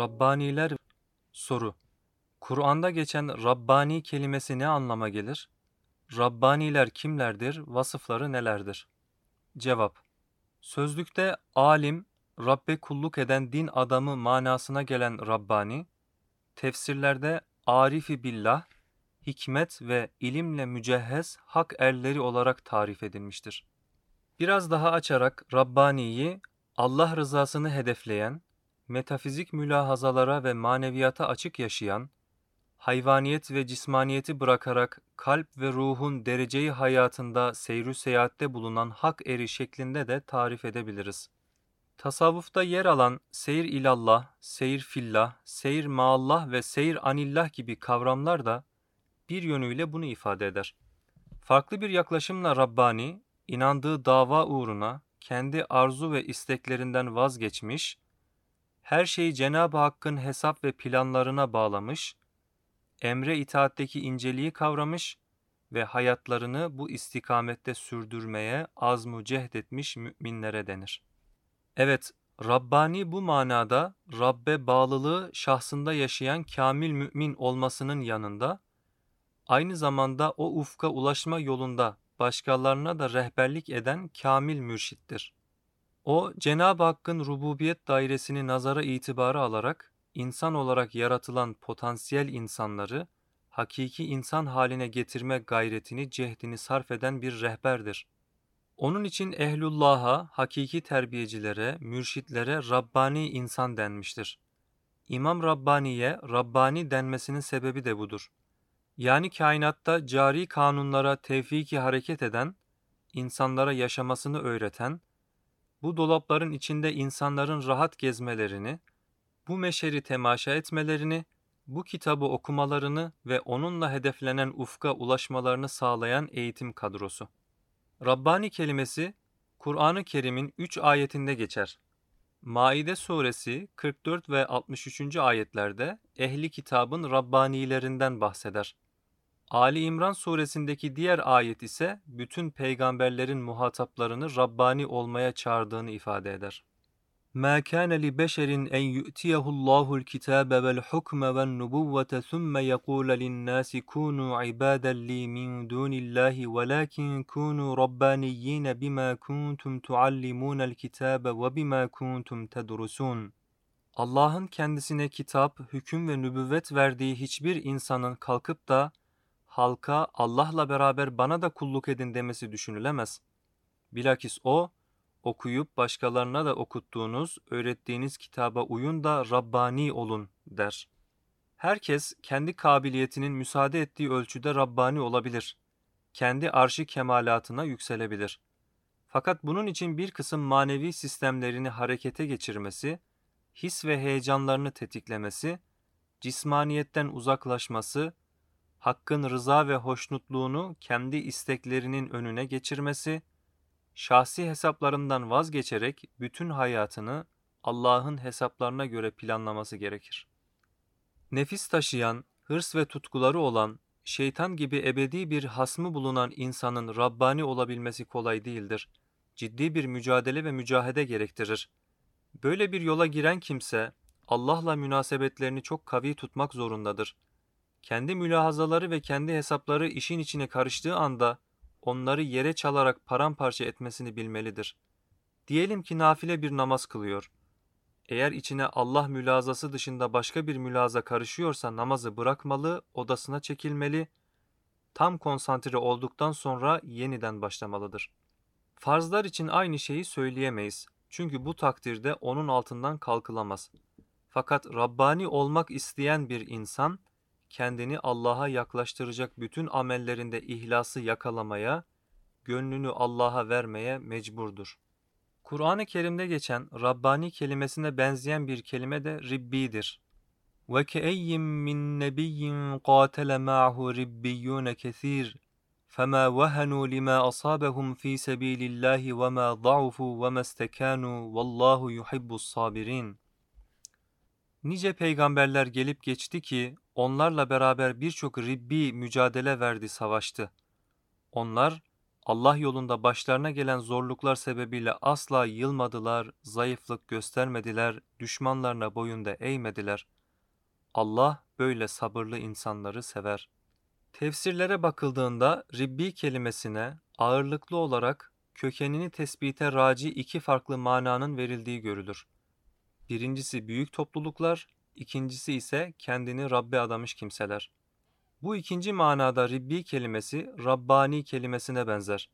Rabbaniler Soru Kur'an'da geçen Rabbani kelimesi ne anlama gelir? Rabbaniler kimlerdir? Vasıfları nelerdir? Cevap Sözlükte alim, Rabbe kulluk eden din adamı manasına gelen Rabbani, tefsirlerde arifi billah, hikmet ve ilimle mücehhez hak erleri olarak tarif edilmiştir. Biraz daha açarak Rabbani'yi Allah rızasını hedefleyen, metafizik mülahazalara ve maneviyata açık yaşayan, hayvaniyet ve cismaniyeti bırakarak kalp ve ruhun dereceyi hayatında seyrü seyahatte bulunan hak eri şeklinde de tarif edebiliriz. Tasavvufta yer alan seyir ilallah, seyir fillah, seyir maallah ve seyir anillah gibi kavramlar da bir yönüyle bunu ifade eder. Farklı bir yaklaşımla Rabbani, inandığı dava uğruna kendi arzu ve isteklerinden vazgeçmiş, her şeyi Cenab-ı Hakk'ın hesap ve planlarına bağlamış, emre itaatteki inceliği kavramış ve hayatlarını bu istikamette sürdürmeye azmu cehdetmiş müminlere denir. Evet, Rabbani bu manada Rabbe bağlılığı şahsında yaşayan kamil mümin olmasının yanında, aynı zamanda o ufka ulaşma yolunda başkalarına da rehberlik eden kamil mürşittir. O, Cenab-ı Hakk'ın rububiyet dairesini nazara itibarı alarak, insan olarak yaratılan potansiyel insanları, hakiki insan haline getirme gayretini, cehdini sarf eden bir rehberdir. Onun için ehlullah'a, hakiki terbiyecilere, mürşitlere Rabbani insan denmiştir. İmam Rabbani'ye Rabbani denmesinin sebebi de budur. Yani kainatta cari kanunlara tevfiki hareket eden, insanlara yaşamasını öğreten, bu dolapların içinde insanların rahat gezmelerini, bu meşeri temaşa etmelerini, bu kitabı okumalarını ve onunla hedeflenen ufka ulaşmalarını sağlayan eğitim kadrosu. Rabbani kelimesi Kur'an-ı Kerim'in 3 ayetinde geçer. Maide suresi 44 ve 63. ayetlerde ehli kitabın Rabbanilerinden bahseder. Ali İmran suresindeki diğer ayet ise bütün peygamberlerin muhataplarını Rabbani olmaya çağırdığını ifade eder. مَا كَانَ لِبَشَرٍ اَنْ يُؤْتِيَهُ اللّٰهُ الْكِتَابَ وَالْحُكْمَ وَالنُّبُوَّةَ ثُمَّ يَقُولَ لِلنَّاسِ كُونُوا عِبَادًا لِي مِنْ دُونِ اللّٰهِ وَلَكِنْ كُونُوا رَبَّانِيِّينَ بِمَا كُنْتُمْ تُعَلِّمُونَ الْكِتَابَ وَبِمَا كُنْتُمْ تَدْرُسُونَ Allah'ın kendisine kitap, hüküm ve nübüvvet verdiği hiçbir insanın kalkıp da halka Allah'la beraber bana da kulluk edin demesi düşünülemez. Bilakis o, okuyup başkalarına da okuttuğunuz, öğrettiğiniz kitaba uyun da Rabbani olun der. Herkes kendi kabiliyetinin müsaade ettiği ölçüde Rabbani olabilir. Kendi arşi kemalatına yükselebilir. Fakat bunun için bir kısım manevi sistemlerini harekete geçirmesi, his ve heyecanlarını tetiklemesi, cismaniyetten uzaklaşması, Hakk'ın rıza ve hoşnutluğunu kendi isteklerinin önüne geçirmesi, şahsi hesaplarından vazgeçerek bütün hayatını Allah'ın hesaplarına göre planlaması gerekir. Nefis taşıyan, hırs ve tutkuları olan, şeytan gibi ebedi bir hasmı bulunan insanın Rabbani olabilmesi kolay değildir. Ciddi bir mücadele ve mücahede gerektirir. Böyle bir yola giren kimse, Allah'la münasebetlerini çok kavi tutmak zorundadır. Kendi mülahazaları ve kendi hesapları işin içine karıştığı anda onları yere çalarak paramparça etmesini bilmelidir. Diyelim ki nafile bir namaz kılıyor. Eğer içine Allah mülazası dışında başka bir mülaza karışıyorsa namazı bırakmalı, odasına çekilmeli, tam konsantre olduktan sonra yeniden başlamalıdır. Farzlar için aynı şeyi söyleyemeyiz. Çünkü bu takdirde onun altından kalkılamaz. Fakat Rabbani olmak isteyen bir insan, kendini Allah'a yaklaştıracak bütün amellerinde ihlası yakalamaya, gönlünü Allah'a vermeye mecburdur. Kur'an-ı Kerim'de geçen Rabbani kelimesine benzeyen bir kelime de Ribbi'dir. وَكَأَيِّمْ مِنْ نَبِيٍّ قَاتَلَ مَعْهُ رِبِّيُّونَ كَثِيرٌ فَمَا وَهَنُوا لِمَا أَصَابَهُمْ فِي سَبِيلِ اللّٰهِ وَمَا ضَعُفُوا وَمَا اسْتَكَانُوا وَاللّٰهُ يُحِبُّ الصَّابِرِينَ Nice peygamberler gelip geçti ki onlarla beraber birçok Ribbi mücadele verdi, savaştı. Onlar Allah yolunda başlarına gelen zorluklar sebebiyle asla yılmadılar, zayıflık göstermediler, düşmanlarına boyun da eğmediler. Allah böyle sabırlı insanları sever. Tefsirlere bakıldığında Ribbi kelimesine ağırlıklı olarak kökenini tespite raci iki farklı mananın verildiği görülür. Birincisi büyük topluluklar, ikincisi ise kendini Rabbe adamış kimseler. Bu ikinci manada Ribbi kelimesi Rabbani kelimesine benzer.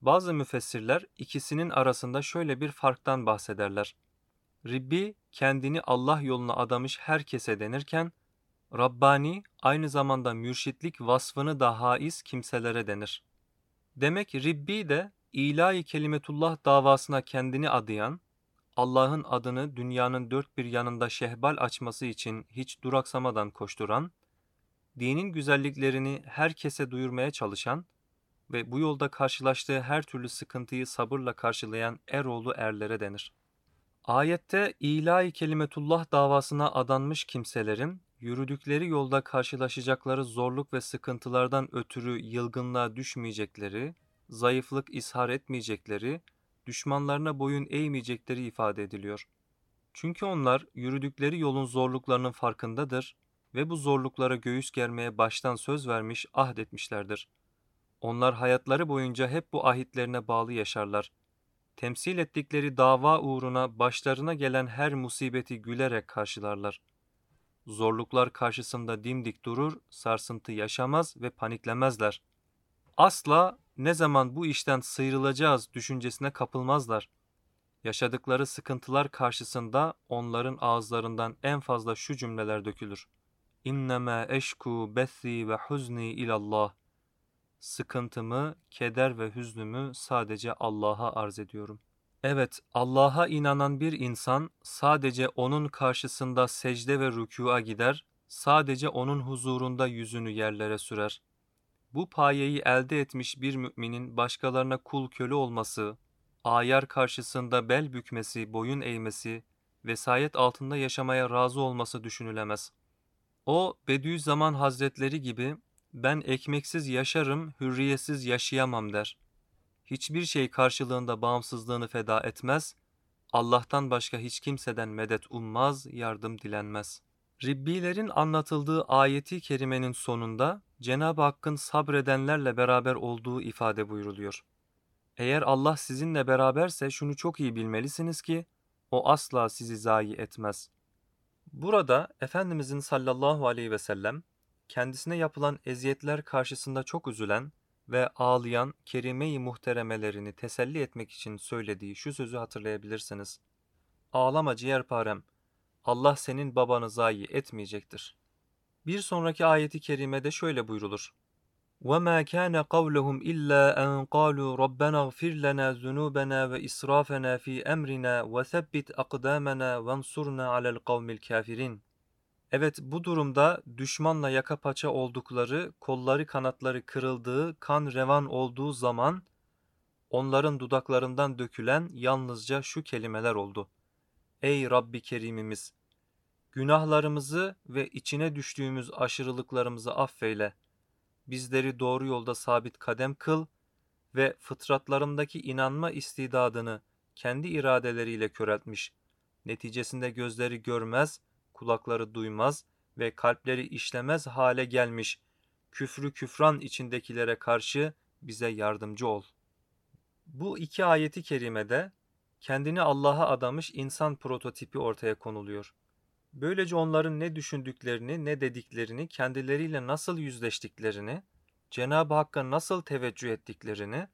Bazı müfessirler ikisinin arasında şöyle bir farktan bahsederler. Ribbi kendini Allah yoluna adamış herkese denirken, Rabbani aynı zamanda mürşitlik vasfını da haiz kimselere denir. Demek Ribbi de ilahi kelimetullah davasına kendini adayan, Allah'ın adını dünyanın dört bir yanında şehbal açması için hiç duraksamadan koşturan, dinin güzelliklerini herkese duyurmaya çalışan ve bu yolda karşılaştığı her türlü sıkıntıyı sabırla karşılayan eroğlu erlere denir. Ayette ilahi kelimetullah davasına adanmış kimselerin yürüdükleri yolda karşılaşacakları zorluk ve sıkıntılardan ötürü yılgınlığa düşmeyecekleri, zayıflık ishar etmeyecekleri, düşmanlarına boyun eğmeyecekleri ifade ediliyor. Çünkü onlar yürüdükleri yolun zorluklarının farkındadır ve bu zorluklara göğüs germeye baştan söz vermiş, ahd etmişlerdir. Onlar hayatları boyunca hep bu ahitlerine bağlı yaşarlar. Temsil ettikleri dava uğruna başlarına gelen her musibeti gülerek karşılarlar. Zorluklar karşısında dimdik durur, sarsıntı yaşamaz ve paniklemezler. Asla ne zaman bu işten sıyrılacağız düşüncesine kapılmazlar. Yaşadıkları sıkıntılar karşısında onların ağızlarından en fazla şu cümleler dökülür. İnnemâ eşku bethi ve huzni ilallah. Sıkıntımı, keder ve hüznümü sadece Allah'a arz ediyorum. Evet, Allah'a inanan bir insan sadece onun karşısında secde ve rükûa gider, sadece onun huzurunda yüzünü yerlere sürer. Bu payeyi elde etmiş bir müminin başkalarına kul köle olması, ayar karşısında bel bükmesi, boyun eğmesi, vesayet altında yaşamaya razı olması düşünülemez. O Bediüzzaman Hazretleri gibi ben ekmeksiz yaşarım, hürriyetsiz yaşayamam der. Hiçbir şey karşılığında bağımsızlığını feda etmez, Allah'tan başka hiç kimseden medet ummaz, yardım dilenmez. Ribbilerin anlatıldığı ayeti kerimenin sonunda Cenab-ı Hakk'ın sabredenlerle beraber olduğu ifade buyruluyor. Eğer Allah sizinle beraberse şunu çok iyi bilmelisiniz ki o asla sizi zayi etmez. Burada Efendimizin sallallahu aleyhi ve sellem kendisine yapılan eziyetler karşısında çok üzülen ve ağlayan kerime-i muhteremelerini teselli etmek için söylediği şu sözü hatırlayabilirsiniz. Ağlama ciğerparem, Allah senin babanı zayi etmeyecektir. Bir sonraki ayeti kerimede şöyle buyrulur. وَمَا كَانَ قَوْلُهُمْ إِلَّا أَنْ قَالُوا رَبَّنَا اغْفِرْ لَنَا ذُنُوبَنَا وَإِسْرَافَنَا فِي أَمْرِنَا وَثَبِّتْ أَقْدَامَنَا وَانْصُرْنَا عَلَى الْقَوْمِ الْكَافِرِينَ Evet bu durumda düşmanla yaka paça oldukları, kolları kanatları kırıldığı, kan revan olduğu zaman onların dudaklarından dökülen yalnızca şu kelimeler oldu. Ey Rabbi Kerimimiz! Günahlarımızı ve içine düştüğümüz aşırılıklarımızı affeyle. Bizleri doğru yolda sabit kadem kıl ve fıtratlarındaki inanma istidadını kendi iradeleriyle köreltmiş. Neticesinde gözleri görmez, kulakları duymaz ve kalpleri işlemez hale gelmiş. Küfrü küfran içindekilere karşı bize yardımcı ol. Bu iki ayeti kerimede kendini Allah'a adamış insan prototipi ortaya konuluyor. Böylece onların ne düşündüklerini ne dediklerini, kendileriyle nasıl yüzleştiklerini, Cenab-ı Hakk'a nasıl teveccüh ettiklerini,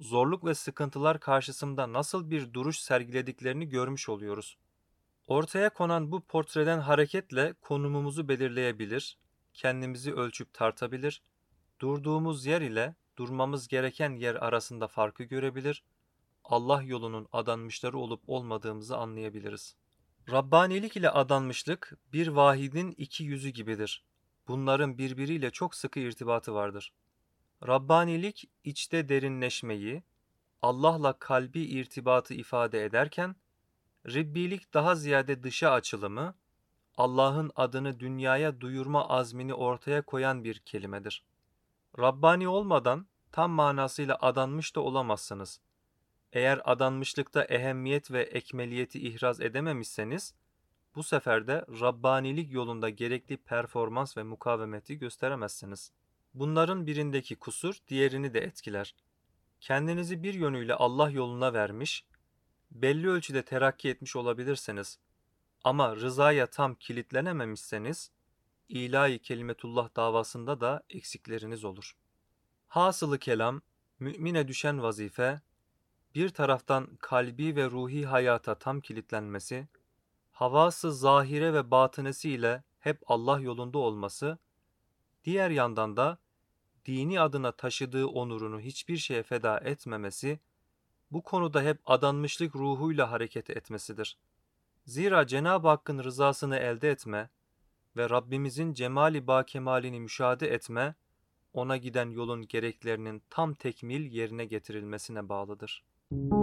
zorluk ve sıkıntılar karşısında nasıl bir duruş sergilediklerini görmüş oluyoruz. Ortaya konan bu portreden hareketle konumumuzu belirleyebilir, kendimizi ölçüp tartabilir, durduğumuz yer ile durmamız gereken yer arasında farkı görebilir, Allah yolunun adanmışları olup olmadığımızı anlayabiliriz. Rabbanilik ile adanmışlık bir vahidin iki yüzü gibidir. Bunların birbiriyle çok sıkı irtibatı vardır. Rabbanilik içte derinleşmeyi, Allah'la kalbi irtibatı ifade ederken, Ribbilik daha ziyade dışa açılımı, Allah'ın adını dünyaya duyurma azmini ortaya koyan bir kelimedir. Rabbani olmadan tam manasıyla adanmış da olamazsınız. Eğer adanmışlıkta ehemmiyet ve ekmeliyeti ihraz edememişseniz, bu sefer de Rabbanilik yolunda gerekli performans ve mukavemeti gösteremezsiniz. Bunların birindeki kusur diğerini de etkiler. Kendinizi bir yönüyle Allah yoluna vermiş, belli ölçüde terakki etmiş olabilirsiniz. Ama rızaya tam kilitlenememişseniz, ilahi kelimetullah davasında da eksikleriniz olur. Hasılı kelam, mümine düşen vazife, bir taraftan kalbi ve ruhi hayata tam kilitlenmesi, havası zahire ve batınesi ile hep Allah yolunda olması, diğer yandan da dini adına taşıdığı onurunu hiçbir şeye feda etmemesi, bu konuda hep adanmışlık ruhuyla hareket etmesidir. Zira Cenab-ı Hakk'ın rızasını elde etme ve Rabbimizin cemali ba kemalini müşahede etme, ona giden yolun gereklerinin tam tekmil yerine getirilmesine bağlıdır. Thank you.